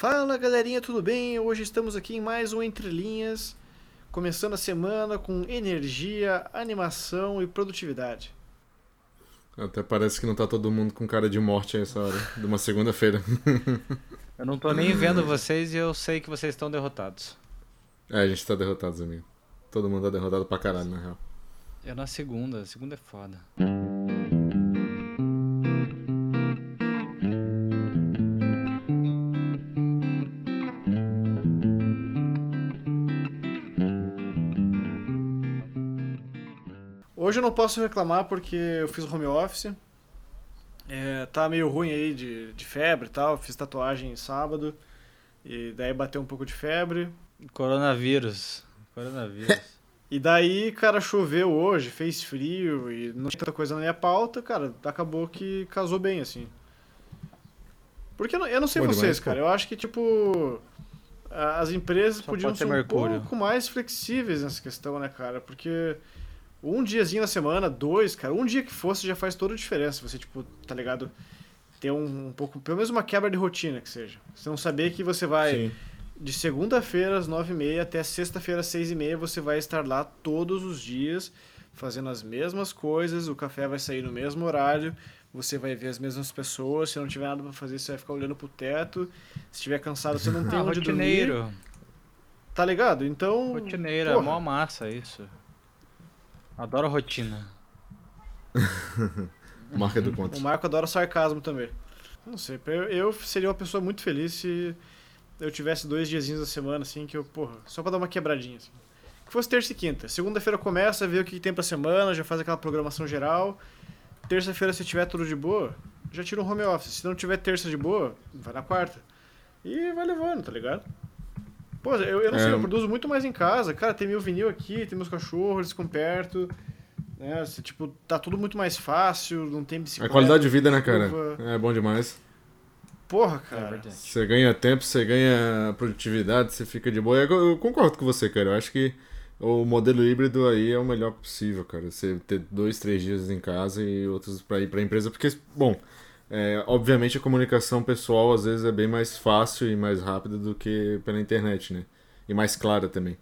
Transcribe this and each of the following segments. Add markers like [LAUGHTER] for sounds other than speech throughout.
Fala galerinha, tudo bem? Hoje estamos aqui em mais um Entre Linhas, começando a semana com energia, animação e produtividade. Até parece que não tá todo mundo com cara de morte a essa hora, de uma segunda-feira. [LAUGHS] Eu não tô nem vendo vocês e eu sei que vocês estão derrotados. É, a gente tá derrotados, amigo. Todo mundo tá derrotado pra caralho, na real. Eu na segunda, a segunda é foda. Hoje eu não posso reclamar porque eu fiz home office. É, tá meio ruim aí de, de febre e tal. Fiz tatuagem sábado. E daí bateu um pouco de febre. Coronavírus. Coronavírus. [LAUGHS] E daí, cara, choveu hoje, fez frio e não tinha tanta coisa na minha pauta, cara, acabou que casou bem, assim. Porque eu não, eu não sei vocês, demais, cara, eu acho que, tipo, as empresas Só podiam ser ter um pouco mais flexíveis nessa questão, né, cara? Porque um diazinho na semana, dois, cara, um dia que fosse já faz toda a diferença. Você, tipo, tá ligado? Ter um, um pouco, pelo menos uma quebra de rotina que seja. Você não saber que você vai Sim. de segunda-feira às nove e meia até sexta-feira às seis e meia você vai estar lá todos os dias fazendo as mesmas coisas, o café vai sair no mesmo horário, você vai ver as mesmas pessoas, se não tiver nada pra fazer você vai ficar olhando pro teto, se estiver cansado você não [LAUGHS] tem Ah, onde dormir, rotineiro. tá ligado? Então, Rotineiro, é porra. mó massa isso. Adoro rotina. [LAUGHS] Marca do o conto. Marco adora sarcasmo também. Não sei, eu, eu seria uma pessoa muito feliz se eu tivesse dois diazinhos da semana, assim, que eu, porra, só pra dar uma quebradinha, assim. Que fosse terça e quinta. Segunda-feira começa, vê o que tem pra semana, já faz aquela programação geral. Terça-feira, se tiver tudo de boa, já tira um home office. Se não tiver terça de boa, vai na quarta. E vai levando, tá ligado? Pô, eu, eu não É. sei, eu produzo muito mais em casa. Cara, tem meu vinil aqui, tem meus cachorros, eles ficam perto. Né? Você, tipo, tá tudo muito mais fácil, não tem A bicicleta. qualidade de vida, né, cara? curva. É bom demais. Porra, É cara. Você ganha tempo, você ganha produtividade, você fica de boa. Eu eu concordo com você, cara. Eu acho que o modelo híbrido aí é o melhor possível, cara. Você ter dois, três dias em casa e outros pra ir pra empresa. Porque, bom, é, obviamente a comunicação pessoal às vezes é bem mais fácil e mais rápida do que pela internet, né? E mais clara também.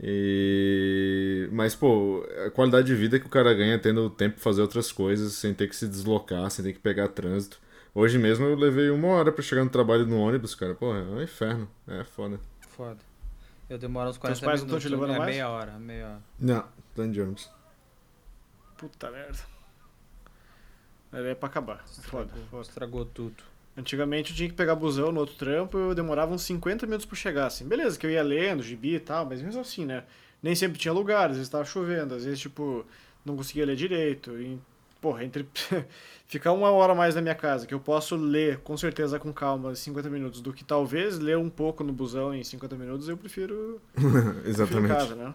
E... Mas, pô, a qualidade de vida que o cara ganha tendo tempo pra fazer outras coisas, sem ter que se deslocar, sem ter que pegar trânsito. Hoje mesmo eu levei uma hora pra chegar no trabalho no ônibus, cara. Pô, é um inferno. É foda. Foda. Eu demoro uns Teus 40 pais não minutos. te levando é mais? meia hora, meia hora. Não, tô de ônibus. Puta merda. É pra acabar. É Foda, Estragou, foda. estragou tudo. Antigamente eu tinha que pegar busão no outro trampo eu demorava uns 50 minutos pra chegar, assim. Beleza, que eu ia lendo, gibi e tal, mas mesmo assim, né? Nem sempre tinha lugar, às vezes tava chovendo, às vezes, tipo, não conseguia ler direito. E, porra, entre [LAUGHS] ficar uma hora mais na minha casa, que eu posso ler com certeza com calma em 50 minutos, do que talvez ler um pouco no busão em 50 minutos, eu prefiro [LAUGHS] prefiro em Exatamente. casa, né?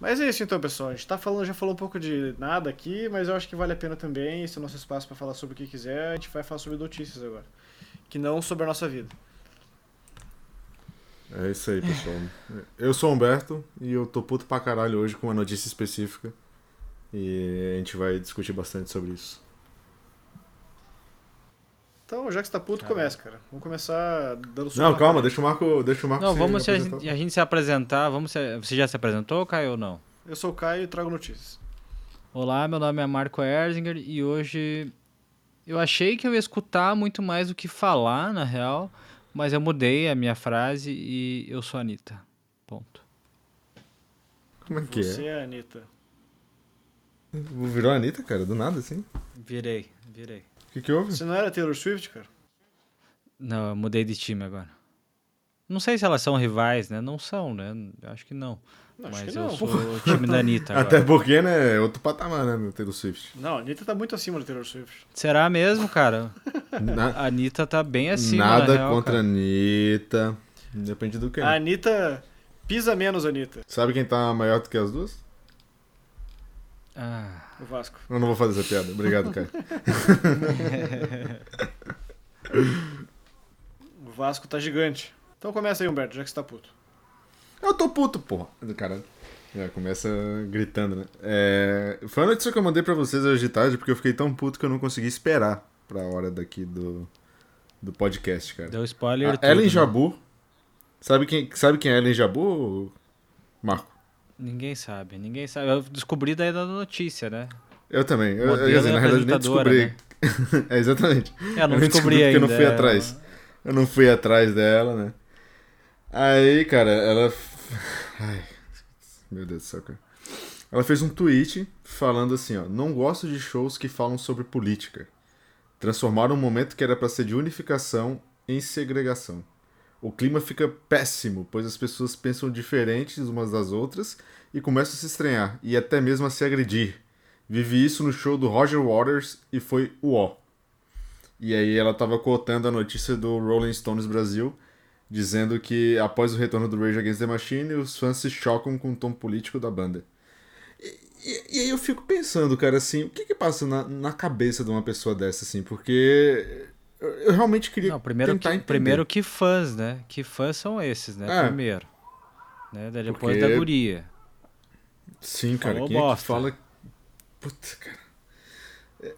Mas é isso então, pessoal. A gente tá falando, já falou um pouco de nada aqui, mas eu acho que vale a pena também. Esse é o nosso espaço para falar sobre o que quiser. A gente vai falar sobre notícias agora. Que não sobre a nossa vida. É isso aí, pessoal. [LAUGHS] Eu sou o Humberto e eu tô puto pra caralho hoje com uma notícia específica. E a gente vai discutir bastante sobre isso. Então, já que você tá puto, começa, cara. Vamos começar dando Não, calma, cara. deixa o Marco, deixa o Marco Não, se vamos se a, gente, a gente se apresentar. Vamos se- você já se apresentou, Caio, ou não? Eu sou o Caio e trago notícias. Olá, meu nome é Marco Erzinger e hoje eu achei que eu ia escutar muito mais do que falar, na real, mas eu mudei a minha frase e eu sou a Anitta. Ponto. Como é que Você é? é a Anitta. Virou a Anitta, cara, do nada assim? Virei, virei. O que que houve? Você não era Taylor Swift, cara? Não, eu mudei de time agora. Não sei se elas são rivais, né? Não são, né? Eu Acho que não. Não, acho mas que eu não. sou o time da Anitta [LAUGHS] agora. Até porque, né, é outro patamar, né, no Taylor Swift. Não, a Anitta tá muito acima da Taylor Swift. Será mesmo, cara? Na- A Anitta tá bem acima, na nada real, contra a cara. Anitta. Depende do que. A Anitta pisa menos, Anitta. Sabe quem tá maior do que as duas? Ah, O Vasco. Eu não vou fazer essa piada. Obrigado, cara. [LAUGHS] O Vasco tá gigante. Então começa aí, Humberto, já que você tá puto. Eu tô puto, porra. Caralho. Já começa gritando, né? É... Foi uma notícia que eu mandei pra vocês hoje de tarde, porque eu fiquei tão puto que eu não consegui esperar pra hora daqui do, do podcast, cara. Deu spoiler A tudo, Ellen né? Jabur. Sabe quem, sabe quem é Ellen Jabur, Marco? Ninguém sabe, ninguém sabe. Eu descobri daí da notícia, né? Eu também. Eu, quer dizer, e na realidade nem descobri. [LAUGHS] é, exatamente. É, eu não nem descobri ainda. eu não fui é, atrás. Eu não fui atrás dela, né? Aí, cara, ela. Ai, meu Deus do céu, cara. Ela fez um tweet falando assim, ó. Não gosto de shows que falam sobre política. Transformaram um momento que era pra ser de unificação em segregação. O clima fica péssimo, pois as pessoas pensam diferentes umas das outras e começam a se estranhar e até mesmo a se agredir. Vivi isso no show do Roger Waters e foi uó. E aí ela tava cotando a notícia do Rolling Stones Brasil, dizendo que após o retorno do Rage Against the Machine, os fãs se chocam com o tom político da banda. E, e- e aí eu fico pensando, cara, assim, o que que passa na, na cabeça de uma pessoa dessa, assim, porque eu, eu realmente queria Não, primeiro tentar que, entender. primeiro que fãs, né? Que fãs são esses, né? É. Primeiro. Né? Daí Depois Porque- da guria. Sim, cara, Falou quem é que fala... Puta, cara...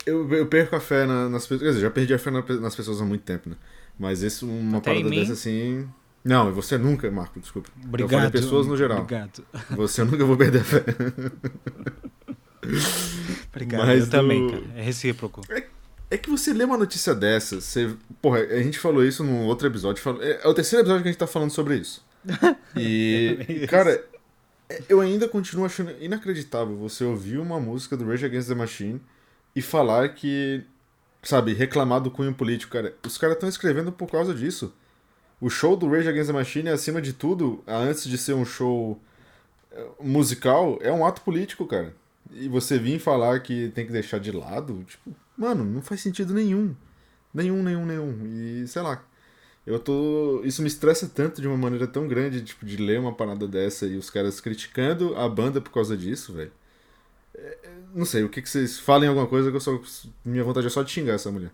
Eu, eu perco a fé na- nas pessoas, quer dizer, já perdi a fé na- nas pessoas há muito tempo, né? Mas isso, uma Até parada dessa, assim... Não, e você nunca, Marco, desculpa. Obrigado. Eu falei pessoas no geral. Obrigado. Você nunca vou perder a fé. [LAUGHS] Obrigado. Mas eu também, do- cara. É recíproco. É que você lê uma notícia dessa, você. Porra, a gente falou isso num outro episódio. É é o terceiro episódio que a gente tá falando sobre isso. [LAUGHS] E. cara, é- eu ainda continuo achando inacreditável você ouvir uma música do Rage Against the Machine e falar que. Sabe, reclamar do cunho político, cara. Os caras estão escrevendo por causa disso. O show do Rage Against the Machine, acima de tudo, antes de ser um show eh, musical, é um ato político, cara. E você vir falar que tem que deixar de lado, tipo, mano, não faz sentido nenhum. Nenhum, nenhum, nenhum. E sei lá. Eu tô. Isso me estressa tanto de uma maneira tão grande, tipo, de ler uma parada dessa e os caras criticando a banda por causa disso, velho. É, é, Não sei, o que, que vocês falem alguma coisa que eu só. Minha vontade é só de xingar essa mulher.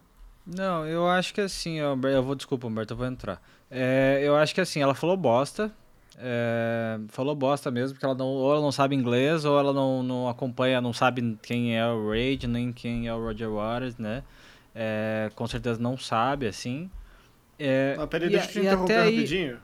Não, eu acho que assim, Humber- eu vou, desculpa, Humberto, eu vou entrar. É, eu acho que assim, ela falou bosta. É, falou bosta mesmo, porque ela não, ou ela não sabe inglês, ou ela não, não acompanha, não sabe quem é o Rage, nem quem é o Roger Waters, né? É, com certeza não sabe, assim. É, Ah, peraí, deixa eu te interromper aí- rapidinho.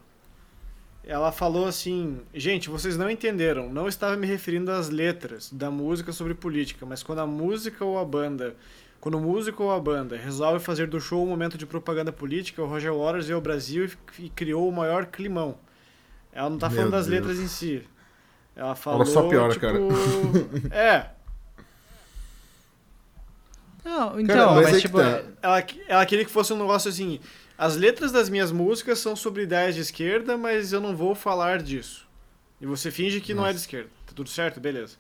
Ela falou assim: gente, vocês não entenderam. Não estava me referindo às letras da música sobre política, mas quando a música ou a banda. Quando o músico ou a banda resolve fazer do show um momento de propaganda política, o Roger Waters veio ao Brasil e criou o maior climão. Ela não tá Meu falando das Deus. letras em si. Ela falou. só piora, tipo, cara. [LAUGHS] É, Não, então, mas mas, é que tipo, tá. ela, ela queria que fosse um negócio assim. As letras das minhas músicas são sobre ideias de esquerda, mas eu não vou falar disso. E você finge que não é de esquerda. Tá tudo certo? Beleza.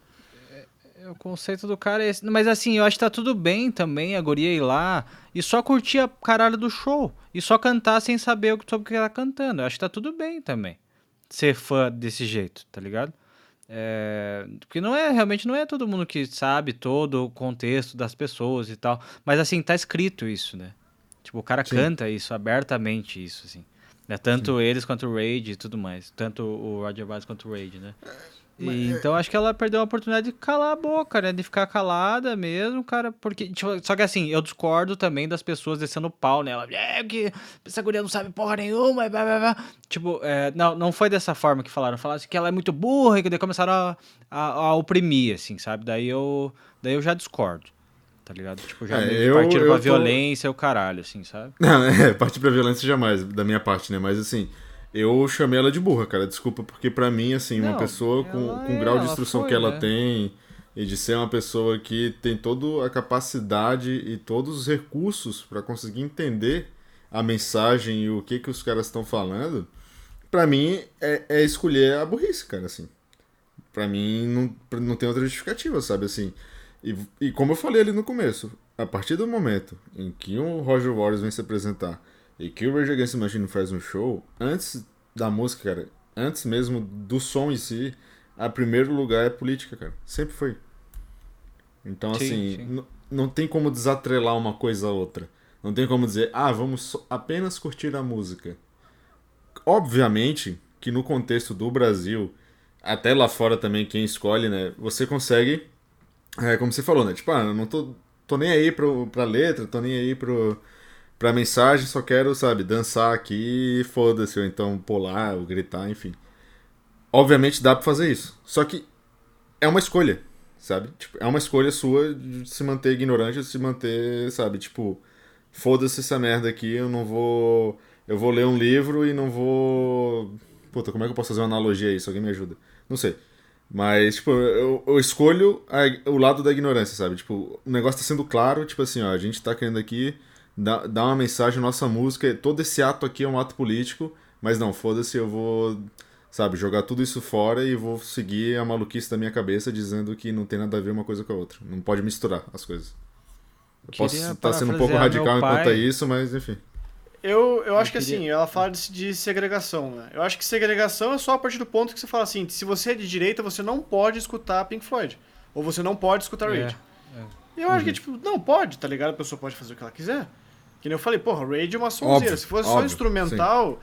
O conceito do cara é esse. Mas assim, eu acho que tá tudo bem também a guria ir lá e só curtir a caralho do show. E só cantar sem saber o que- sobre o que ela tá cantando. Eu acho que tá tudo bem também. Ser fã desse jeito, tá ligado? É, porque não é, realmente não é todo mundo que sabe todo o contexto das pessoas e tal. Mas assim, tá escrito isso, né? Tipo, o cara Sim. canta isso, abertamente isso, assim. Né? Tanto eles quanto o Rage e tudo mais. Tanto o Roger Waters quanto o Rage, né? E, então acho que ela perdeu a oportunidade de calar a boca, né? De ficar calada mesmo, cara. Porque. tipo, só que assim, eu discordo também das pessoas descendo o pau nela. É, que essa guria não sabe porra nenhuma. Blá, blá, blá. Tipo, é, não, não foi dessa forma que falaram. Falaram assim que ela é muito burra e que daí começaram a, a, a oprimir, assim, sabe? Daí eu, daí eu já discordo. Tá ligado? Tipo, já É, eu- partiram eu pra tô- violência e o caralho, assim, sabe? Não, [LAUGHS] é, partir pra violência jamais, da minha parte, né? Mas assim, eu chamei ela de burra, cara. Desculpa, porque pra mim, assim, uma Não, pessoa com, com o é, grau de instrução foi, que ela né? tem e de ser uma pessoa que tem toda a capacidade e todos os recursos pra conseguir entender a mensagem e o que que os caras estão falando, pra mim é, é escolher a burrice, cara, assim. Pra mim não, não tem outra justificativa, sabe, assim. E, e como eu falei ali no começo, a partir do momento em que o Roger Waters vem se apresentar e que o Rage Against the Machine faz um show, antes da música, cara, antes mesmo do som em si, a primeiro lugar é política, cara. Sempre foi. Então, Sim, assim, sim. não tem como desatrelar uma coisa a outra. Não tem como dizer, ah, vamos apenas curtir a música. Obviamente que no contexto do Brasil, até lá fora também, quem escolhe, né, você consegue, é, como você falou, né, tipo, ah, eu não tô, tô nem aí pro, pra letra, tô nem aí pro, pra mensagem só quero, sabe, dançar aqui e foda-se, ou então pular, ou gritar, enfim. Obviamente dá pra fazer isso. Só que é uma escolha, sabe? Tipo, é uma escolha sua de se manter ignorante, de se manter, sabe, tipo, foda-se essa merda aqui, eu não vou. Eu vou ler um livro e não vou. Puta, como é que eu posso fazer uma analogia a isso? Alguém me ajuda? Não sei. Mas, tipo, eu, eu escolho a- o lado da ignorância, sabe? Tipo, o negócio tá sendo claro, tipo assim, ó, a gente tá querendo aqui dar, dar uma mensagem, nossa música, todo esse ato aqui é um ato político, mas não, foda-se, eu vou, sabe, jogar tudo isso fora e vou seguir a maluquice da minha cabeça dizendo que não tem nada a ver uma coisa com a outra. Não pode misturar as coisas. Eu posso estar sendo um pouco radical meu enquanto pai. a isso, mas enfim. Eu, eu acho que queria- assim, ela fala de, de segregação, né? Eu acho que segregação é só a partir do ponto que você fala assim, se você é de direita, você não pode escutar Pink Floyd. Ou você não pode escutar É, Rage. E eu acho que, tipo, não pode, tá ligado? A pessoa pode fazer o que ela quiser. Que nem eu falei, porra, Rage é uma sonzeira. Se fosse só óbvio, instrumental,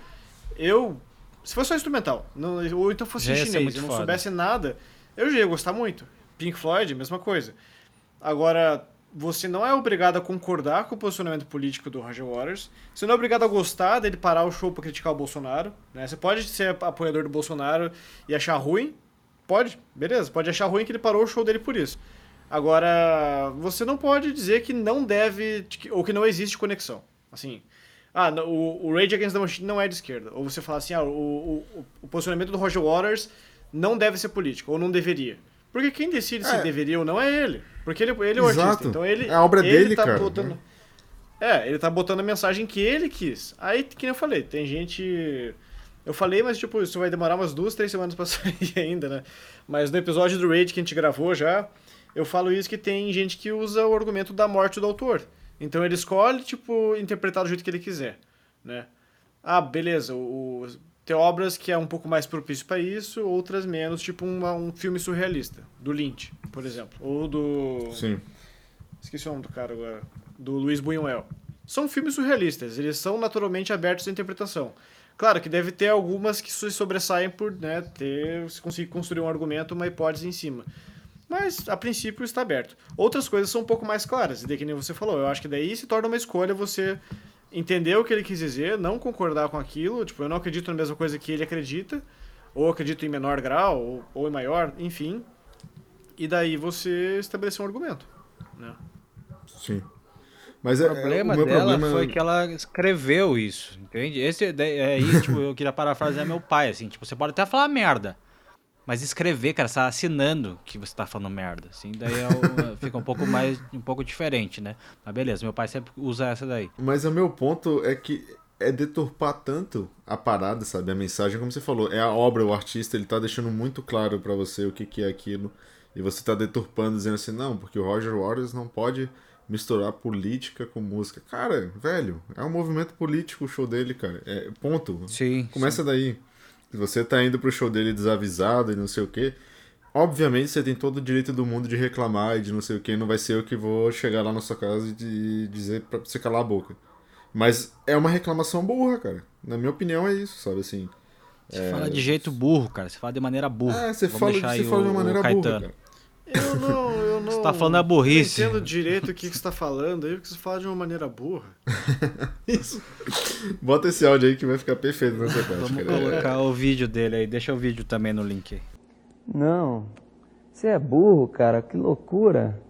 eu... Se fosse só instrumental, não- ou então fosse em chinês e não foda. soubesse nada, eu já ia gostar muito. Pink Floyd, mesma coisa. Agora, você não é obrigado a concordar com o posicionamento político do Roger Waters. Você não é obrigado a gostar dele parar o show pra criticar o Bolsonaro. Né? Você pode ser apoiador do Bolsonaro e achar ruim. Pode, beleza. Pode achar ruim que ele parou o show dele por isso. Agora, você não pode dizer que não deve, ou que não existe conexão. Assim, ah, o, o Rage Against the Machine não é de esquerda. Ou você fala assim, ah, o, o, o posicionamento do Roger Waters não deve ser político, ou não deveria. Porque quem decide se É. deveria ou não é ele. Porque ele, ele é o Exato. artista. Então ele, É a obra ele dele, tá cara, Botando, né? É, ele tá botando a mensagem que ele quis. Aí, que nem eu falei, tem gente... Eu falei, mas tipo, isso vai demorar umas duas, três semanas pra [LAUGHS] sair ainda, né? Mas no episódio do Rage que a gente gravou já, eu falo isso que tem gente que usa o argumento da morte do autor. Então ele escolhe, tipo, interpretar do jeito que ele quiser, né? Ah, beleza, o, o- tem obras que é um pouco mais propício para isso, outras menos, tipo uma- um filme surrealista, do Lynch, por exemplo. Ou do... Sim. Esqueci o nome do cara agora. Do Luiz Buñuel. São filmes surrealistas, eles são naturalmente abertos à interpretação. Claro que deve ter algumas que se sobressaem por né, ter, se conseguir construir um argumento, uma hipótese em cima. Mas, a princípio, está aberto. Outras coisas são um pouco mais claras, e daí que nem você falou. Eu acho que daí se torna uma escolha você entender o que ele quis dizer, não concordar com aquilo. Tipo, eu não acredito na mesma coisa que ele acredita, ou acredito em menor grau, ou, ou em maior, enfim. E daí você estabelecer um argumento. Né? Sim. Mas O é, problema o meu dela problema foi que ela escreveu isso, entende? Esse daí- é aí, tipo, eu queria parafrasear meu pai, assim, tipo, você pode até falar merda, mas escrever, cara, você tá assinando que você tá falando merda, assim, daí é o- [LAUGHS] fica um pouco mais, um pouco diferente, né? Mas beleza, meu pai sempre usa essa daí. Mas o meu ponto é que é deturpar tanto a parada, sabe? A mensagem, como você falou, é a obra, o artista, ele tá deixando muito claro pra você o que, que é aquilo. E você tá deturpando, dizendo assim, não, porque o Roger Waters não pode misturar política com música. Cara, velho, é um movimento político o show dele, cara. É, ponto. Sim. Começa daí. Se você tá indo pro show dele desavisado e não sei o quê, obviamente você tem todo o direito do mundo de reclamar e de não sei o quê. Não vai ser eu que vou chegar lá na sua casa e de dizer pra você calar a boca. Mas é uma reclamação burra, cara. Na minha opinião é isso, sabe assim. Você fala de jeito burro, cara, você fala de maneira burra. É, você Vamos fala, você aí fala de o- o maneira burra, cara. Eu não, eu não. [LAUGHS] Você tá falando a burrice. Eu entendo direito o que, que você tá falando aí, porque você fala de uma maneira burra. [LAUGHS] Isso. Bota esse áudio aí que vai ficar perfeito nessa parte, Vamos cara. É, colocar o vídeo dele aí, deixa o vídeo também no link aí. Não, você é burro, cara, que loucura.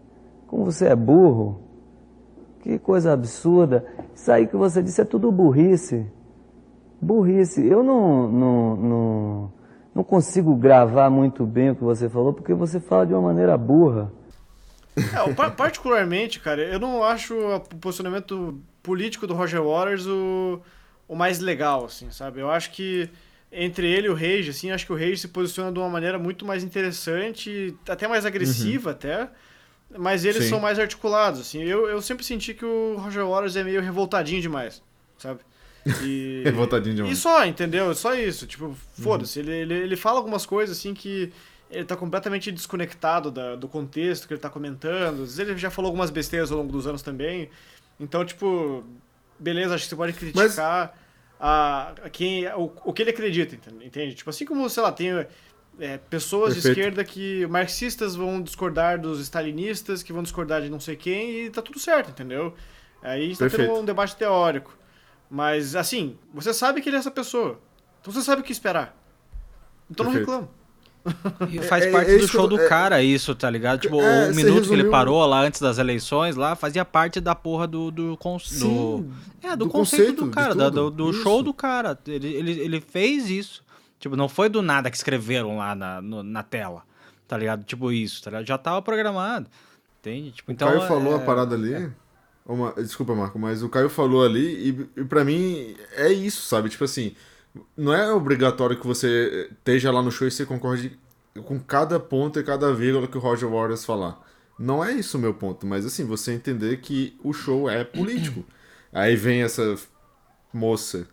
Como você é burro. Que coisa absurda. Isso aí que você disse é tudo burrice. Burrice. Eu não, não, não, não consigo gravar muito bem o que você falou, porque você fala de uma maneira burra. É, particularmente, cara, eu não acho o posicionamento político do Roger Waters o, o mais legal, assim, sabe? Eu acho que entre ele e o Rage, assim, acho que o Rage se posiciona de uma maneira muito mais interessante, até mais agressiva até, mas eles Sim. são mais articulados, assim. Eu, eu sempre senti que o Roger Waters é meio revoltadinho demais, sabe? E... [LAUGHS] Revoltadinho demais. E só, entendeu? Só isso. Tipo, foda-se. Ele, ele, ele fala algumas coisas assim que ele tá completamente desconectado da- do contexto que ele tá comentando. Às vezes ele já falou algumas besteiras ao longo dos anos também. Então, tipo, beleza, acho que você pode criticar a, a quem, o, o que ele acredita, entende? Tipo, assim como, sei lá, tem é, pessoas de Perfeito. esquerda que marxistas vão discordar dos stalinistas, que vão discordar de não sei quem, e tá tudo certo, entendeu? Aí a gente tá tendo um debate teórico. Mas, assim, você sabe que ele é essa pessoa. Então você sabe o que esperar. Então não Perfeito. reclama. E faz É- é- parte é do show do é- cara, isso, tá ligado? Tipo, É, o minuto que ele parou lá antes das eleições, lá, fazia parte da porra do. do, do Sim, é, do, do conceito, conceito, do cara, da- do, do show do cara. Ele, ele, ele fez isso. Tipo, não foi do nada que escreveram lá na, no- na tela, tá ligado? Tipo isso, tá ligado? Já tava programado. Entende? Tipo, O então. Caio falou é- a parada ali. Uma- desculpa, Marco, mas o Caio falou ali e, e para mim é isso, sabe? Tipo assim, não é obrigatório que você esteja lá no show e você concorde com cada ponto e cada vírgula que o Roger Waters falar. Não é isso o meu ponto, mas assim, você entender que o show é político. [CLEARS THROAT] Aí vem essa moça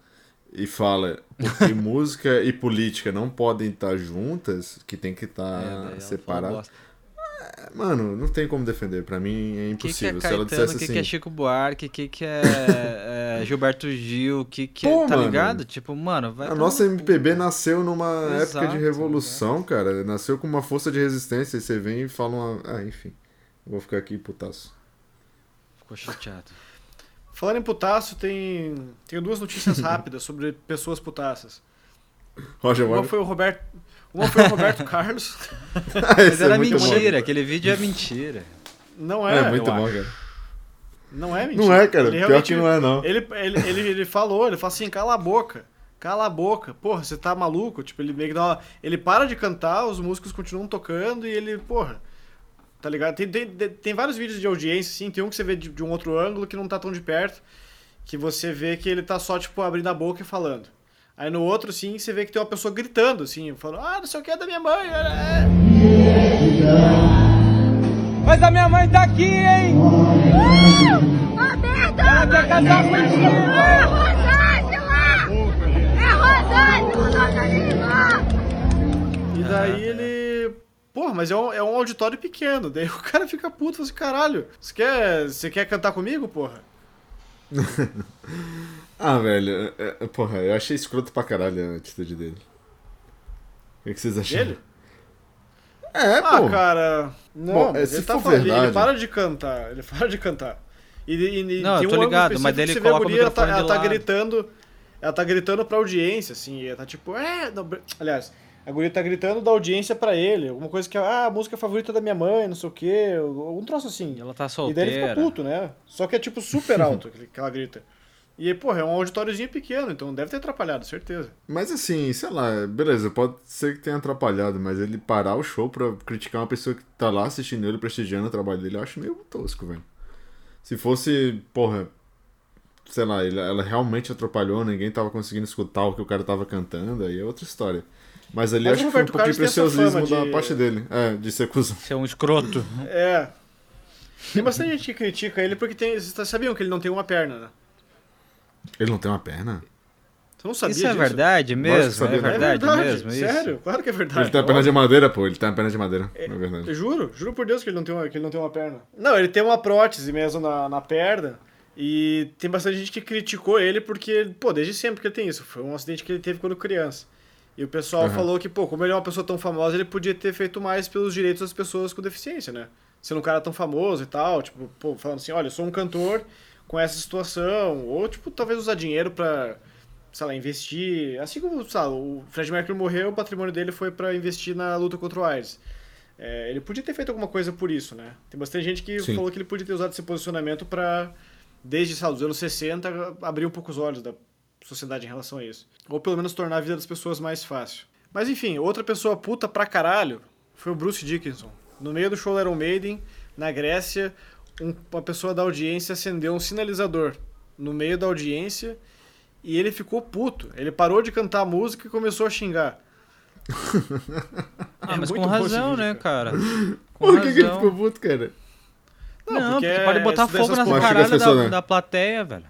e fala porque [LAUGHS] música e política não podem estar juntas, que tem que É, estar falou separadas. Bosta. Mano, não tem como defender. Pra mim é O que, que é impossível. Se ela Caetano, o dissesse que, assim. que é Chico Buarque, o que, que é, [LAUGHS] é Gilberto Gil, o que, que é. Pô, Tá mano. ligado? Tipo, mano, vai. A nossa MPB nasceu numa época Exato, de revolução, cara. Nasceu com uma força de resistência. E você vem e fala uma. Ah, enfim. Eu Vou ficar aqui putaço. Ficou chateado. Falando em putaço, tem, tem duas notícias [LAUGHS] rápidas sobre pessoas putaças. Roger Uma foi o Roberto, uma foi o Roberto Carlos. [LAUGHS] Mas Esse é era bom. mentira, aquele vídeo é mentira. Não É, é, muito bom, acho. cara. Não é mentira. Não é, cara. Ele Pior realmente- que não é, não. Ele, ele, ele, ele falou, ele falou assim, cala a boca. Cala a boca. Porra, você tá maluco? Tipo, ele meio que dá uma... Ele para de cantar, os músicos continuam tocando e ele, porra... Tá ligado? Tem, tem, tem vários vídeos de audiência, assim. Tem um que você vê de, de um outro ângulo que não tá tão de perto. Que você vê que ele tá só, tipo, abrindo a boca e falando. Aí no outro, sim, você vê que tem uma pessoa gritando, assim, falando, ah, não sei o que é da minha mãe. é, é." Mas a minha mãe tá aqui, hein? Roberto! Ela quer casar comigo. É Rosângela! É Rosângela! E daí ele. Porra, mas é um, é um auditório pequeno. Daí [LAUGHS] o cara fica puto, fala assim, caralho, você quer, você quer cantar comigo, porra? [LAUGHS] Ah, velho. é- é- porra, eu achei escroto pra caralho a atitude dele. O que, que vocês acharam? Ele? É, Ah, pô. cara. Não, Bom, se ele tá for falando, ele, verdade- ele para de cantar. Ele [LAUGHS] para de cantar. E, e, e Não, tem eu tô um ligado, mas ele você vê a coloca o guria, ela tá, ela tá gritando. Ela tá gritando pra audiência, assim. E ela tá tipo, é. não, aliás, a guria tá gritando da audiência pra ele. Alguma coisa que é, ah, a música favorita da minha mãe, não sei o quê. Um troço assim. E ela tá E daí ele fica solteira. puto, né? Só que é tipo super [LAUGHS] alto que ela grita. E, porra, é um auditóriozinho pequeno, então deve ter atrapalhado, certeza. Mas assim, sei lá, beleza, pode ser que tenha atrapalhado, mas ele parar o show pra criticar uma pessoa que tá lá assistindo ele, prestigiando o trabalho dele, eu acho meio tosco, velho. Se fosse, porra, sei lá, ele- ela realmente atrapalhou, ninguém tava conseguindo escutar o que o cara tava cantando, aí é outra história. Mas ali Mas acho que foi um pouquinho preciosismo fama da de- parte dele. É, de ser cuzão. Você é um escroto. É. Tem bastante gente que critica ele porque tem. Vocês sabiam que ele não tem uma perna, né? Ele não tem uma perna? Você não sabia Isso é disso? verdade mesmo? sabia, É né? É verdade, verdade, mesmo? Isso? sério, claro que é verdade. ele tem a perna de madeira, pô, ele tem a perna de madeira, na verdade. Eu juro, juro por Deus que ele não tem uma, que ele não tem uma perna. Não, ele tem uma prótese mesmo na, na perna. E tem bastante gente que criticou ele porque, pô, desde sempre que ele tem isso. Foi um acidente que ele teve quando criança. E o pessoal Uhum. falou que, pô, como ele é uma pessoa tão famosa, ele podia ter feito mais pelos direitos das pessoas com deficiência, né? Sendo um cara tão famoso e tal, tipo, pô, falando assim, olha, eu sou um cantor com essa situação. Ou, tipo, talvez usar dinheiro pra, sei lá, investir. Assim como, sei lá, o Fred Mercury morreu, o patrimônio dele foi pra investir na luta contra o AIDS. É, ele podia ter feito alguma coisa por isso, né? Tem bastante gente que Sim. falou que ele podia ter usado esse posicionamento pra, desde, sei lá, os anos 60, abrir um pouco os olhos da sociedade em relação a isso. Ou pelo menos tornar a vida das pessoas mais fácil. Mas enfim, outra pessoa puta pra caralho foi o Bruce Dickinson. No meio do show Iron Maiden, na Grécia, uma pessoa da audiência acendeu um sinalizador no meio da audiência e ele ficou puto. Ele parou de cantar a música e começou a xingar. Ah, É mas com razão, né, cara? [LAUGHS] Com Por que, que ele razão. ficou puto, cara? Não, porque porque pode é botar fogo nas pessoas, da, né? da plateia, velho.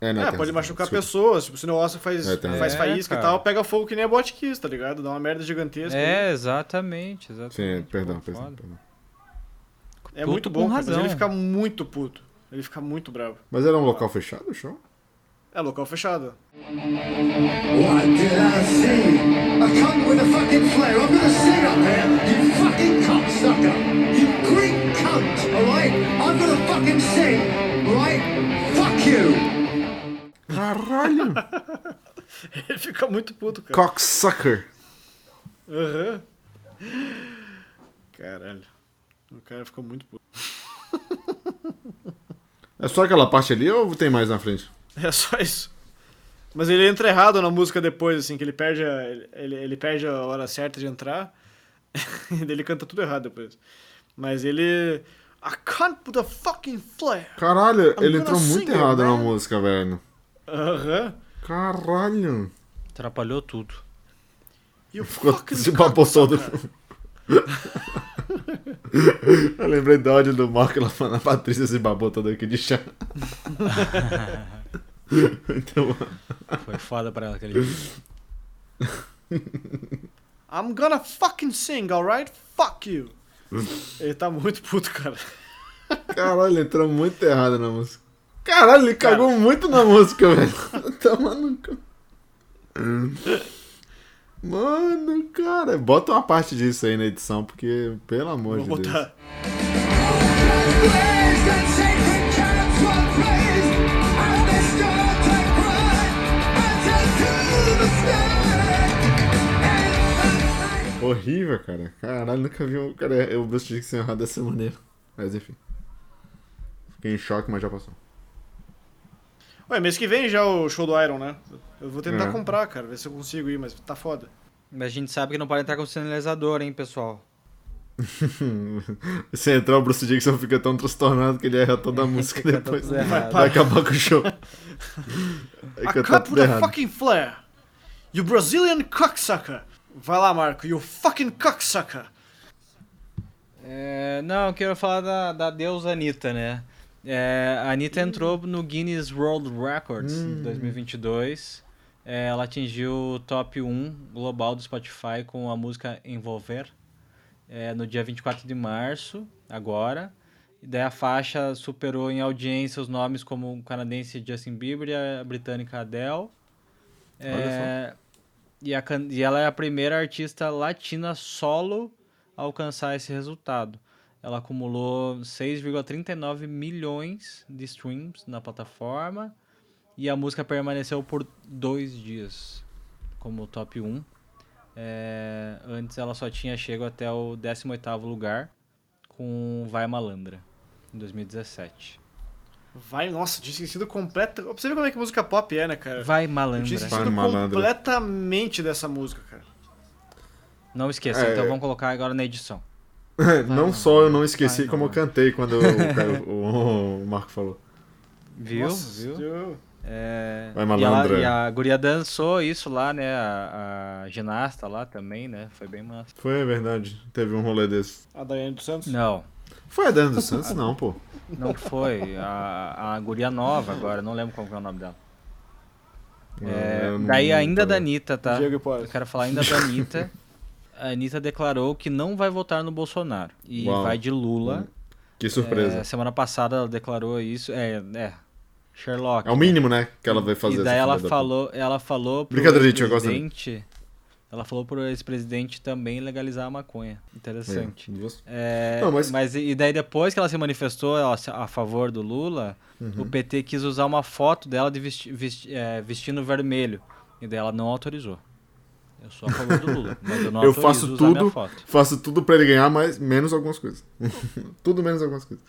É, não, É, pode razão, machucar desculpa. pessoas, tipo, se o negócio faz, É, faz razão. faísca É, e cara. tal, pega fogo que nem a botkiss, tá ligado? Dá uma merda gigantesca. É, exatamente, Sim, exatamente. perdão, Pô, perdão, perdão. É Puto muito com bom, mas razão. ele fica muito puto. Ele fica muito bravo. Mas era um local fechado o show? É local fechado. Caralho! [LAUGHS] Ele fica muito puto, cara. Cocksucker! Aham. Caralho. O cara ficou muito puto. [LAUGHS] É só aquela parte ali ou tem mais na frente? É só isso. Mas ele entra errado na música depois, assim, que ele perde a, ele, ele perde a hora certa de entrar. [LAUGHS] e ele canta tudo errado depois. Mas ele. I can't put a fucking flare. Caralho, I'm ele entrou muito errado na man. música, velho. Aham. Caralho! Atrapalhou tudo. You Ficou fucking se babou todo. [LAUGHS] Eu lembrei do áudio do Marco lá falando a Patrícia se babou toda aqui de chá. [LAUGHS] então, Foi foda pra ela aquele dia. I'm gonna fucking sing, alright? Fuck you. Ele tá muito puto, cara. caralho, ele entrou muito errado na música. Caralho, ele cagou muito na música, velho. Toma no cu. Mano, cara, bota uma parte disso aí na edição, porque, pelo amor Vou de Deus. botar. Sky. Horrível, cara. Caralho, nunca vi um. Cara, eu Bruce Dixon errado dessa maneira. Mas enfim. Fiquei em choque, mas já passou. Ué, mês que vem já o show do Iron, né? Eu vou tentar É. comprar, cara, ver se eu consigo ir, mas tá foda. Mas a gente sabe que não pode entrar com sinalizador, hein, pessoal. [LAUGHS] Se entrar o Bruce Dixon fica tão transtornado que ele erra toda a [LAUGHS] música depois. Vai acabar com o show. Can't tudo put a fucking flare. You Brazilian cocksucker. Vai lá, Marco. You fucking cocksucker. É, não, eu quero falar da, da deusa Anitta, né? É, a Anitta entrou no Guinness World Records em 2022. É, ela atingiu o top 1 global do Spotify com a música Envolver é, no dia 24 de março, agora. E daí a faixa superou em audiência os nomes como o canadense Justin Bieber e a britânica Adele. É, e, a e ela é a primeira artista latina solo a alcançar esse resultado. Ela acumulou 6,39 milhões de streams na plataforma e a música permaneceu por dois dias como top 1. É, antes ela só tinha chego até o 18º lugar com Vai Malandra, em 2017. Vai, nossa, tinha esquecido completa. Pra você ver como é que música pop é, né, cara? Vai Eu tinha Malandra. esquecido completamente dessa música, cara. Não esqueça, É, então é. vamos colocar agora na edição. [LAUGHS] não só eu não esqueci, Vai, como eu cantei quando [LAUGHS] o, o- o Marco falou. Viu? Nossa, Viu? É, Vai, e, malandra. ela, e a guria dançou isso lá, né? A, a ginasta lá também, né? Foi bem massa. Foi, é verdade. Teve um rolê desse. A Daiane dos Santos. Não, Foi a Dani dos Santos? Não, pô. não foi. A, a guria nova agora, não lembro qual é o nome dela. É, daí ainda da Anitta, tá? Diego. Eu quero falar ainda da Anitta. [LAUGHS] A Anitta declarou que não vai votar no Bolsonaro. E Uau. vai de Lula. Que surpresa. É, semana passada ela declarou isso. É, é. Sherlock. É o mínimo, né? Que ela vai fazer. E daí ela falou, ela falou pro ex-presidente. Ela falou pro ex-presidente também legalizar a maconha. Interessante. É, É, Não, mas- mas... e daí depois que ela se manifestou a, a favor do Lula, Uhum. o PT quis usar uma foto dela de vesti, vesti- é, vestindo vermelho. E daí ela não autorizou. Eu sou a favor do Lula, mas eu não Eu faço usar minha tudo, foto. faço tudo pra ele ganhar, mas menos algumas coisas. [LAUGHS] tudo menos algumas coisas.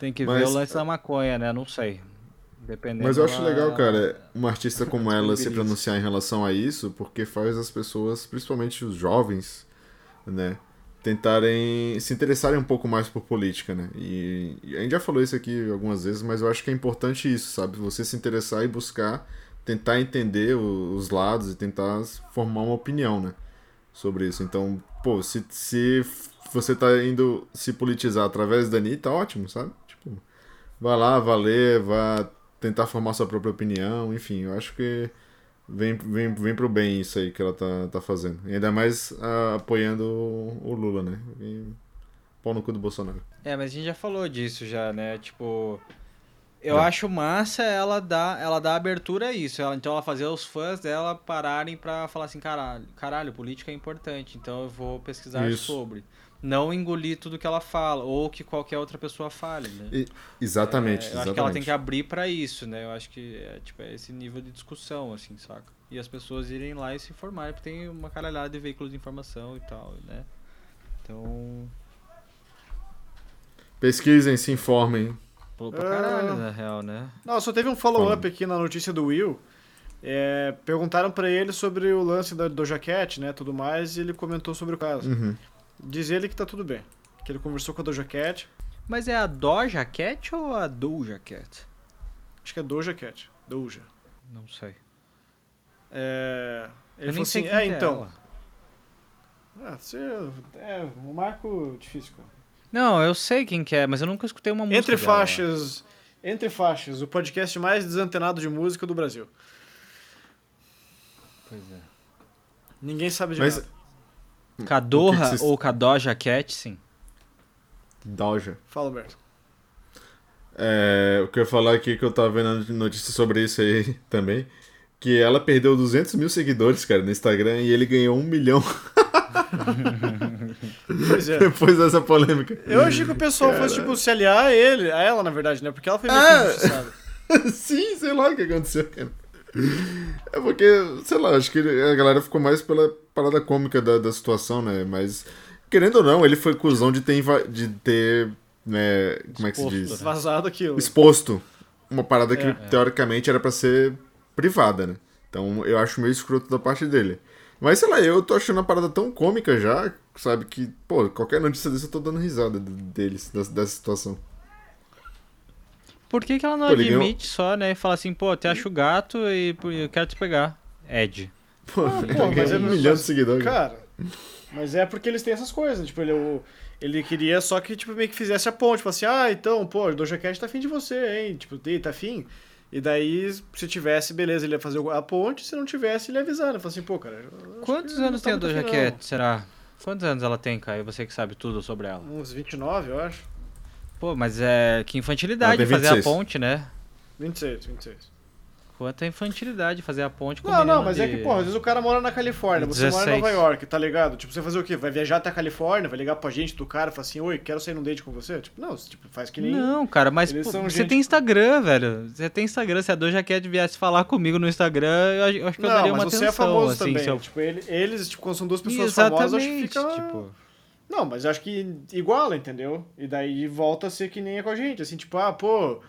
Tem que Mas- ver o lance da maconha, né? Não sei. Dependendo. Mas eu acho ela- legal, cara, uma artista [LAUGHS] como ela se pronunciar em relação a isso, porque faz as pessoas, principalmente os jovens, né, tentarem se interessarem um pouco mais por política, né? E, e a gente já falou isso aqui algumas vezes, mas eu acho que é importante isso, sabe? Você se interessar e buscar, tentar entender os lados e tentar formar uma opinião, né? Sobre isso. Então, pô, se, se você tá indo se politizar através da Anitta, ótimo, sabe? Tipo, vai lá, valer, vá tentar formar sua própria opinião, enfim, eu acho que vem, vem, vem pro bem isso aí que ela tá, tá fazendo. E ainda mais ah, apoiando o, o Lula, né? E pau no cu do Bolsonaro. É, mas a gente já falou disso já, né? Tipo, Eu É. acho massa ela dar, ela dar abertura a isso. Ela, então ela fazer os fãs dela pararem pra falar assim, caralho, caralho, política é importante, então eu vou pesquisar Isso. sobre. Não engolir tudo que ela fala, ou que qualquer outra pessoa fale, né? E- exatamente, É, eu acho exatamente. que ela tem que abrir pra isso, né? Eu acho que é, tipo, é esse nível de discussão, assim, saca? E as pessoas irem lá e se informarem, porque tem uma caralhada de veículos de informação e tal, né? Então, Pesquisem, se informem. Pulou pra caralho, na real, né? Não, só teve um follow-up aqui na notícia do Will. É, perguntaram pra ele sobre o lance da Doja Cat, né, tudo mais, e ele comentou sobre o caso. Uhum. Diz ele que tá tudo bem. Que ele conversou com a Doja Cat. Mas é a Doja Cat ou a Doja Cat? Acho que é Doja Cat. Doja. Não sei. É, ele eu falou nem sei assim, é, que é então. Ah, você, é, um marco difícil, cara. Não, eu sei quem que é, mas eu nunca escutei uma música Entre dela. faixas, entre faixas, o podcast mais desantenado de música do Brasil. Pois é. Ninguém sabe de Mas- nada. Cadorra que que vocês- ou Cadoja Cat, sim. Doja. Fala, Alberto. É, o que eu ia falar aqui, que eu tava vendo notícia sobre isso aí [LAUGHS] também, que ela perdeu 200 mil seguidores, cara, no Instagram, e ele ganhou um milhão [LAUGHS] Pois é. depois dessa polêmica. Eu achei que o pessoal fosse, tipo, se aliar a ele, a ela, na verdade, né? Porque ela foi meio que Ah! [LAUGHS] Sim, sei lá o que aconteceu, cara. É porque, sei lá, acho que a galera ficou mais pela parada cômica da, da situação, né? Mas, querendo ou não, ele foi cuzão de ter, de ter né, como é que se diz? né? Vazado aquilo. Exposto. Uma parada que, É. teoricamente, era pra ser privada, né? Então, eu acho meio escroto da parte dele. Mas, sei lá, eu tô achando a parada tão cômica já, sabe, que, pô, qualquer notícia desse eu tô dando risada deles, dessa, dessa situação. Por que, que ela não Pô, admite só, né? E fala assim, pô, te acho gato e eu quero te pegar. Ed. Pô, pô, mas é- um milhão de seguidores. Cara, mas é porque eles têm essas coisas. Tipo, ele, o- ele queria só que, tipo, meio que fizesse a ponte. Tipo assim, ah, então, pô, o Doja Cat tá afim de você, hein? Tipo, "Ih, tá afim? E daí, se tivesse, beleza, ele ia fazer a ponte. Se não tivesse, ele ia avisar, né? Falar assim, pô, cara... Quantos anos tá tem a Doja. Cat, será? Quantos anos ela tem, Caio? Você que sabe tudo sobre ela. Uns 29, eu acho. Pô, mas é que infantilidade fazer a 26. ponte, né? 26, 26. Quanta infantilidade fazer a ponte com Não, não, mas é de- que, porra, às vezes o cara mora na Califórnia, você mora em 16. Nova York, tá ligado? Tipo, você fazer o quê? Vai viajar até a Califórnia, vai ligar pro agente do cara e falar assim, oi, quero sair num date com você? Tipo, não, você, tipo, faz que nem... Não, cara, mas pô, você gente- tem Instagram, velho. Você tem Instagram. Se a Doja Cat viesse falar comigo no Instagram, eu, eu acho que eu Não, daria mas uma você atenção, é famoso assim, também. eu- Tipo, ele- eles, tipo, quando são duas pessoas famosas, acho que Exatamente, fica... tipo... Não, mas eu acho que iguala, entendeu? E daí volta a ser que nem é com a gente, assim, tipo, ah, pô...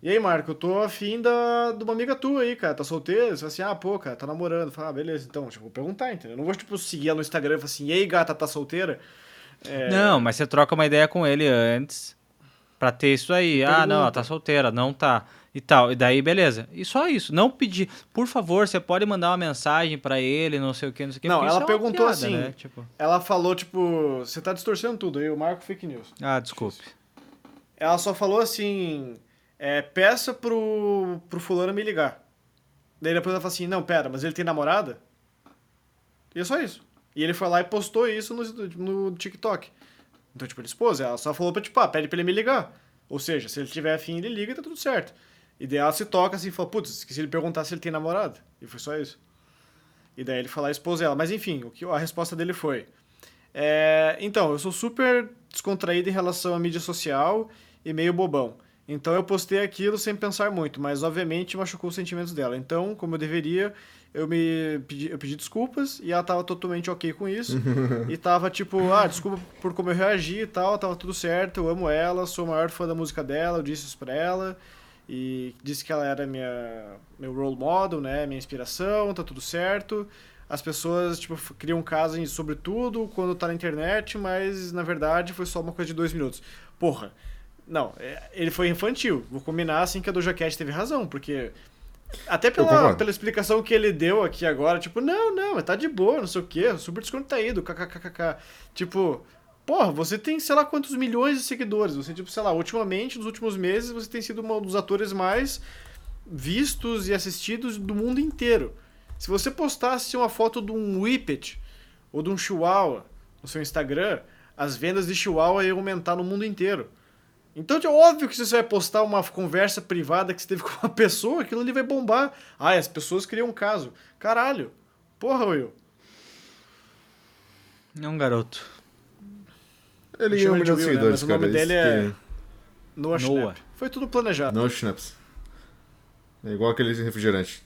E aí, Marco, eu tô afim da, de uma amiga tua aí, cara, tá solteira? Você fala assim, ah, pô, cara, tá namorando. Fala, ah, beleza, então, tipo, vou perguntar, entendeu? Eu não vou, tipo, seguir ela no Instagram e falar assim, e aí, gata, tá solteira? É, Não, mas você troca uma ideia com ele antes pra ter isso aí. Ah, não, ela Pergunta. tá solteira, não tá. E tal. E daí, beleza. E só isso. Não pedir, por favor, você pode mandar uma mensagem pra ele, não sei o que, não sei o que. Não, ela é perguntou piada, assim, Né? Tipo, Ela falou, tipo, você tá distorcendo tudo aí, o Marco Fake News. ah, desculpe. Ela só falou assim, é, peça pro, pro fulano me ligar. Daí depois ela falou assim, não, pera, mas ele tem namorada? E é só isso. E ele foi lá e postou isso no, no TikTok. Então, tipo, ele expôs, ela só falou pra, tipo, ah, pede pra ele me ligar. Ou seja, se ele tiver afim, ele liga e tá tudo certo. E daí ela se toca assim e fala, putz, esqueci de perguntar se ele tem namorada. E foi só isso. E daí ele foi lá e expôs ela. Mas enfim, o que, a resposta dele foi... É, então, eu sou super descontraído em relação à mídia social e meio bobão. Então eu postei aquilo sem pensar muito, mas obviamente machucou os sentimentos dela. Então, como eu deveria, eu me pedi, eu pedi desculpas e ela tava totalmente ok com isso. [LAUGHS] e tava tipo, ah, desculpa por como eu reagi e tal, tava tudo certo, eu amo ela, sou o maior fã da música dela, eu disse isso pra ela. E disse que ela era minha, meu role model, né, minha inspiração, tá tudo certo. As pessoas, tipo, criam caso sobre tudo quando tá na internet, mas na verdade foi só uma coisa de dois minutos. Porra, não, é- ele foi infantil. Vou combinar assim que a Doja Cat teve razão, porque. Até pela, pela explicação que ele deu aqui agora, tipo, não, não, tá de boa, não sei o quê, super descontraído, kkkk. Tipo, porra, você tem sei lá quantos milhões de seguidores. Você, tipo, sei lá, ultimamente, nos últimos meses, você tem sido um dos atores mais vistos e assistidos do mundo inteiro. Se você postasse uma foto de um Whippet ou de um Chihuahua no seu Instagram, as vendas de Chihuahua iam aumentar no mundo inteiro. Então é óbvio que se você vai postar uma conversa privada que você teve [LAUGHS] com uma pessoa, aquilo ali vai bombar. Ah, as pessoas criam um caso. Caralho. Porra, Will. É um garoto. Ele Chama ganhou um de milhão de né? seguidores, Mas o cara. nome isso dele é- que- Noah Noah. Schnapp. Foi tudo planejado. No Schnaps. É igual aquele refrigerante.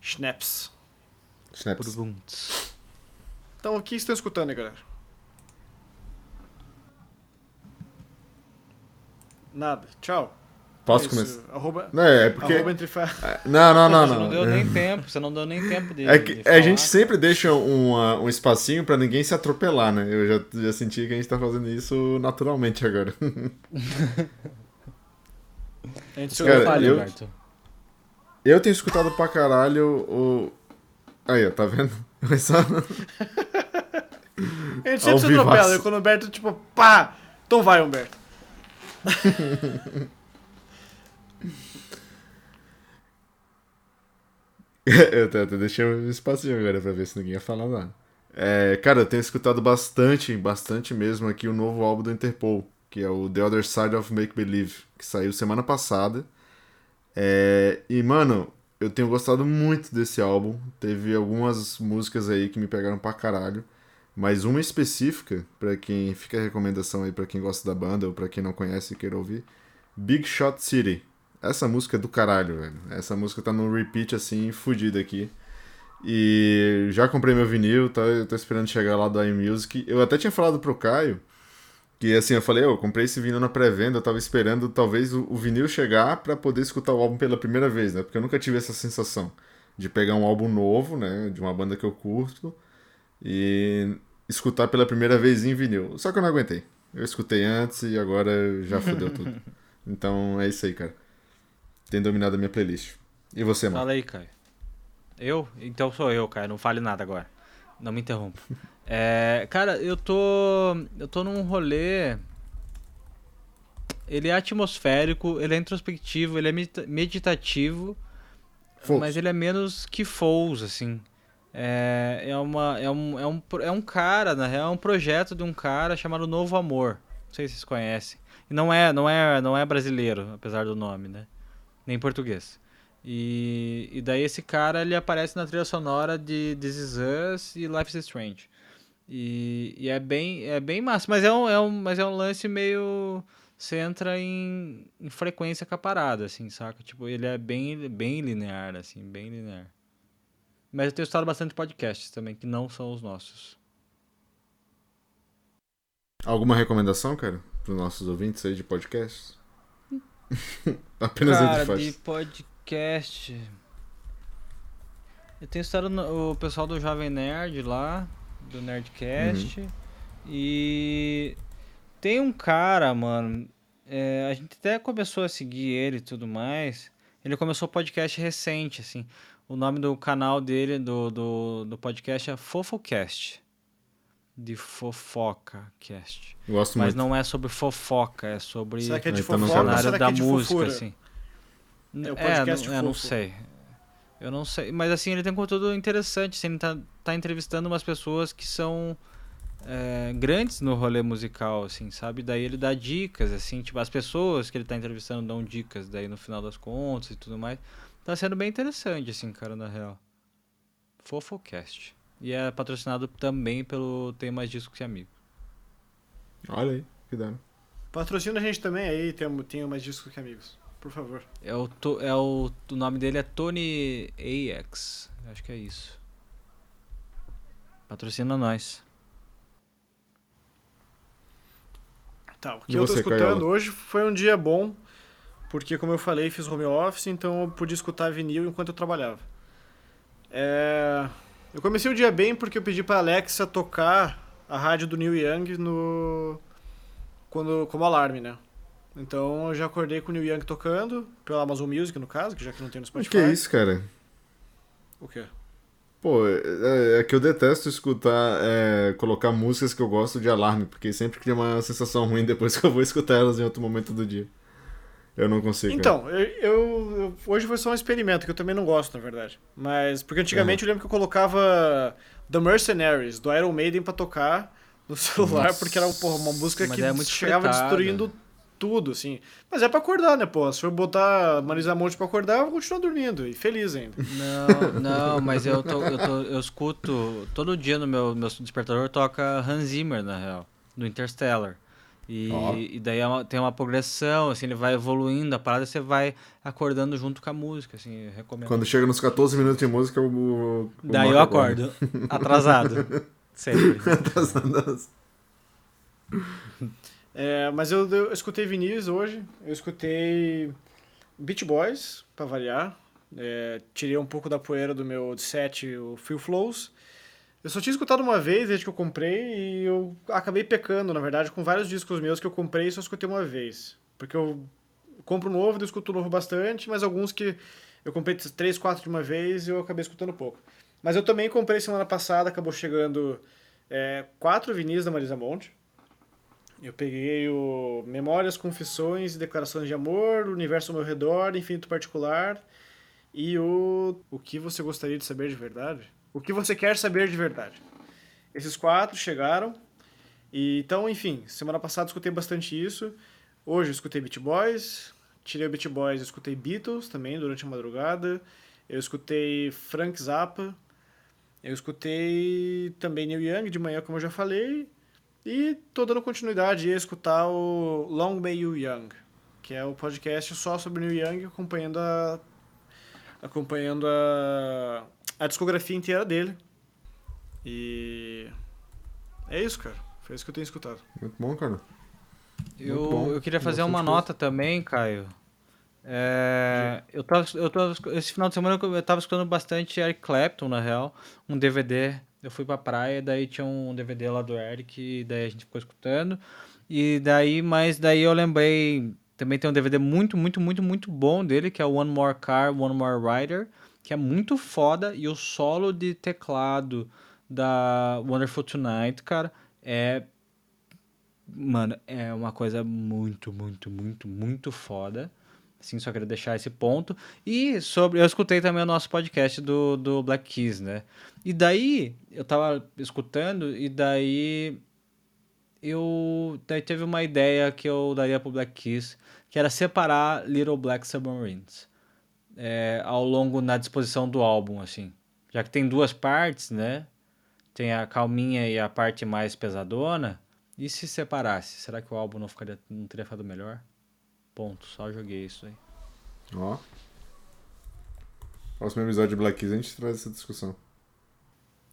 Schnaps. Schnaps. Então, o que vocês estão escutando aí, galera? Nada. Tchau. Posso É começar? Arroba, Não, é porque. arroba entre fa... Não, não, não, [LAUGHS] Você não. não deu nem tempo, você não deu nem tempo de. É que de a gente sempre deixa um, ah, um espacinho pra ninguém se atropelar, né? Eu já, já senti que a gente tá fazendo isso naturalmente agora. [LAUGHS] A gente Cara, eu-. Eu tenho escutado pra caralho o. Aí, ó, tá vendo? [LAUGHS] Mas só- A gente sempre Ao se atropela. E quando o Humberto, tipo, pá! Então vai, Humberto. Eu até, até deixei um espacinho agora pra ver se ninguém ia falar nada. É, cara, eu tenho escutado bastante, bastante mesmo aqui o novo álbum do Interpol, que é o The Other Side of Make Believe, que saiu semana passada. É, e, mano, eu tenho gostado muito desse álbum. Teve algumas músicas aí que me pegaram pra caralho. Mas uma específica, pra quem fica a recomendação aí pra quem gosta da banda ou pra quem não conhece e queira ouvir, Big Shot City. Essa música é do caralho, velho. Essa música tá no repeat assim, fudido aqui. E já comprei meu vinil, tá? Eu tô esperando chegar lá do iMusic. Eu até tinha falado pro Caio que assim, eu falei, eu comprei esse vinil na pré-venda, eu tava esperando talvez o, o vinil chegar pra poder escutar o álbum pela primeira vez, né? Porque eu nunca tive essa sensação de pegar um álbum novo, né, de uma banda que eu curto e escutar pela primeira vez em vinil. Só que eu não aguentei. Eu escutei antes e agora já fodeu tudo. [LAUGHS] Então é isso aí, cara. Tem dominado a minha playlist. E você, mano? Fala aí, Caio. Eu? Então sou eu, Caio. Não fale nada agora. Não me interrompa. [LAUGHS] É, cara, eu tô. Eu tô num rolê. Ele é atmosférico, ele é introspectivo, ele é medita- meditativo, Focus. mas ele é menos que Fouls, assim. É, é, uma, é, um, é, um, é um cara, na real, é um projeto de um cara chamado Novo Amor. Não sei se vocês conhecem. E não é, não é, não é brasileiro, apesar do nome, né? Nem português. E, e daí esse cara ele aparece na trilha sonora de This Is Us e Life is Strange. E, e é bem é bem massa, mas é um, é um, mas é um lance meio você entra em, em frequência com a parada, assim, saca? Tipo, ele é bem bem linear assim, bem linear. Mas eu tenho estudado bastante podcasts também, que não são os nossos. Alguma recomendação, cara, pros nossos ouvintes aí de podcasts? [LAUGHS] Apenas Cara, entre de podcast. Eu tenho estudado no- o pessoal do Jovem Nerd lá, do Nerdcast. Uhum. E tem um cara, mano. é, a gente até começou a seguir ele e tudo mais. Ele começou o podcast recente, assim. O nome do canal dele, do, do, do podcast, é Fofocast. De Fofoca Cast. Gosto Mas muito. não é sobre fofoca, é sobre Será que é de Então não fofoca cenário da é de música, fofura? assim. É o É, podcast não, é, não fofo. sei. Eu não sei. Mas assim, ele tem conteúdo interessante. Assim, ele tá, tá entrevistando umas pessoas que são é, grandes no rolê musical, assim, sabe? Daí ele dá dicas, assim, tipo, as pessoas que ele tá entrevistando dão dicas daí no final das contas e tudo mais. Tá sendo bem interessante, assim, cara, na real. Fofocast. E é patrocinado também pelo Tem Mais Disco Que Amigo. Olha aí, que dá. Patrocina a gente também aí, tem, tem mais discos que amigos. Por favor. É o, To- é o, o nome dele é Tony AX. Acho que é isso. Patrocina nós. Tá, o E que eu tô escutando Caiola? hoje foi um dia bom, porque como eu falei, fiz home office, então eu pude escutar vinil enquanto eu trabalhava. É, Eu comecei o dia bem porque eu pedi pra Alexa tocar a rádio do Neil Young no quando como alarme, né? Então eu já acordei com o Neil Young tocando, pela Amazon Music no caso, que já que não tem no O Spotify. que é isso, cara? O quê? Pô, é, é que eu detesto escutar, é, colocar músicas que eu gosto de alarme, porque sempre cria uma sensação ruim depois que eu vou escutar elas em outro momento do dia. Eu não consigo. cara. Então, eu, eu- eu- Hoje foi só um experimento, que eu também não gosto, na verdade. Mas. Porque antigamente eu lembro que eu colocava The Mercenaries, do Iron Maiden, pra tocar no [LAUGHS] celular, Nossa. porque era porra, uma música Mas que é muito chegava fritada. destruindo tudo, assim. Mas é pra acordar, né, pô? Se eu botar Marisa Monte pra acordar, eu vou continuar dormindo e feliz ainda. Não, não, mas eu, tô, eu, tô, eu escuto. Todo dia no meu, meu despertador toca Hans Zimmer, na real, do Interstellar. E, Ó. e daí é uma- tem uma progressão, assim, ele vai evoluindo, a parada você vai acordando junto com a música, assim, eu recomendo. Quando chega nos 14 minutos de música, o. o- Daí eu acorda. acordo, atrasado, [LAUGHS] sempre. [LAUGHS] É, mas eu, eu escutei Vinícius hoje, eu escutei Beach Boys, pra variar. É, tirei um pouco da poeira do meu set, o Phil Flows. Eu só tinha escutado uma vez desde que eu comprei e eu acabei pecando, na verdade, com vários discos meus que eu comprei e só escutei uma vez. Porque eu compro novo, eu escuto novo bastante, mas alguns que eu comprei três, quatro de uma vez e eu acabei escutando pouco. Mas eu também comprei semana passada, acabou chegando é, quatro vinis da Marisa Monte. Eu peguei o Memórias, Confissões e Declarações de Amor, O Universo ao Meu Redor, Infinito Particular e o O que você gostaria de saber de verdade? O que você quer saber de verdade? Esses quatro chegaram. E, então, enfim, semana passada escutei bastante isso. Hoje escutei Beat Boys, tirei o Beat Boys, escutei Beatles também durante a madrugada. Eu escutei Frank Zappa. Eu escutei também Neil Young de manhã, como eu já falei. E tô dando continuidade a escutar o Long May You Young, que é o podcast só sobre Neil Young, acompanhando a acompanhando a, a discografia inteira dele. E é isso, cara. Foi isso que eu tenho escutado. Muito bom, cara. Eu, bom. eu queria fazer uma coisa. nota também, Caio. É, eu tava, eu tava, esse final de semana eu tava escutando bastante Eric Clapton, na real. Um DVD. Eu fui pra praia, daí tinha um DVD lá do Eric, e daí a gente ficou escutando. E daí, mas daí eu lembrei. Também tem um DVD muito, muito, muito, muito bom dele, que é o One More Car, One More Rider, que é muito foda. E o solo de teclado da Wonderful Tonight, cara, é Mano, é uma coisa muito, muito, muito, muito foda. Assim, só queria deixar esse ponto. E sobre. Eu escutei também o nosso podcast do, do Black Keys, né? E daí, eu tava escutando, e daí. Eu. Daí teve uma ideia que eu daria pro Black Keys, que era separar Little Black Submarines é, ao longo na disposição do álbum, assim. Já que tem duas partes, né? Tem a calminha e a parte mais pesadona. E se separasse? Será que o álbum não, ficaria, não teria ficado melhor? Ponto, só joguei isso aí. Ó. Próximo episódio de Black Keys a gente traz essa discussão.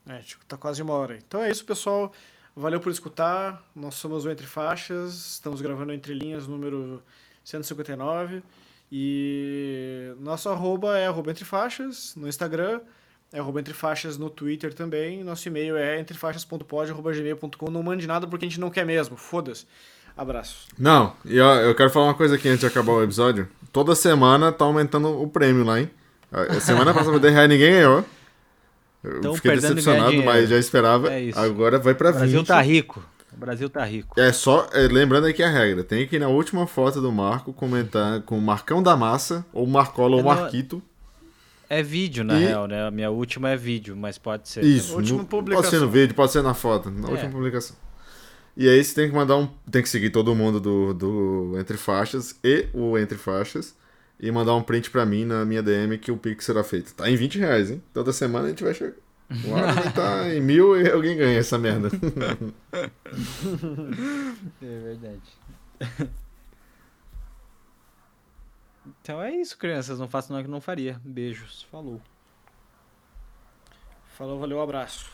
É, tipo, tá quase uma hora. aí. Então é isso, pessoal. Valeu por escutar. Nós somos o Entre Faixas. Estamos gravando Entre Linhas número 159. E nosso arroba é arroba Entre Faixas no Instagram. É arroba Entre Faixas no Twitter também. Nosso e-mail é entrefaixas.pod.gmail.com. Não mande nada porque a gente não quer mesmo. Foda-se. Abraços. Não, e ó, eu quero falar uma coisa aqui antes de acabar o episódio. Toda semana tá aumentando o prêmio lá, hein? A semana passada 10 reais ninguém ganhou. Eu Tão fiquei decepcionado, mas já esperava. É. Agora vai pra O Brasil 20. tá rico. O Brasil tá rico. É só, é, lembrando aqui a regra, tem que ir na última foto do Marco comentar com o Marcão da Massa, ou Marcola, ou É, não- Marquito. É vídeo, na E- real, né? A minha última é vídeo, mas pode ser. Isso, no- publicação. pode ser no vídeo, pode ser na foto, na É. última publicação. E aí você tem que mandar um. Tem que seguir todo mundo do, do Entre Faixas e o Entre Faixas. E mandar um print pra mim na minha DM que o Pix será feito. Tá em 20 reais, hein? Toda semana a gente vai chegar. Hora vai tá em mil e alguém ganha essa merda. [LAUGHS] É verdade. então é isso, crianças. Não faço nada que não faria. Beijos. Falou. Falou, valeu, abraço.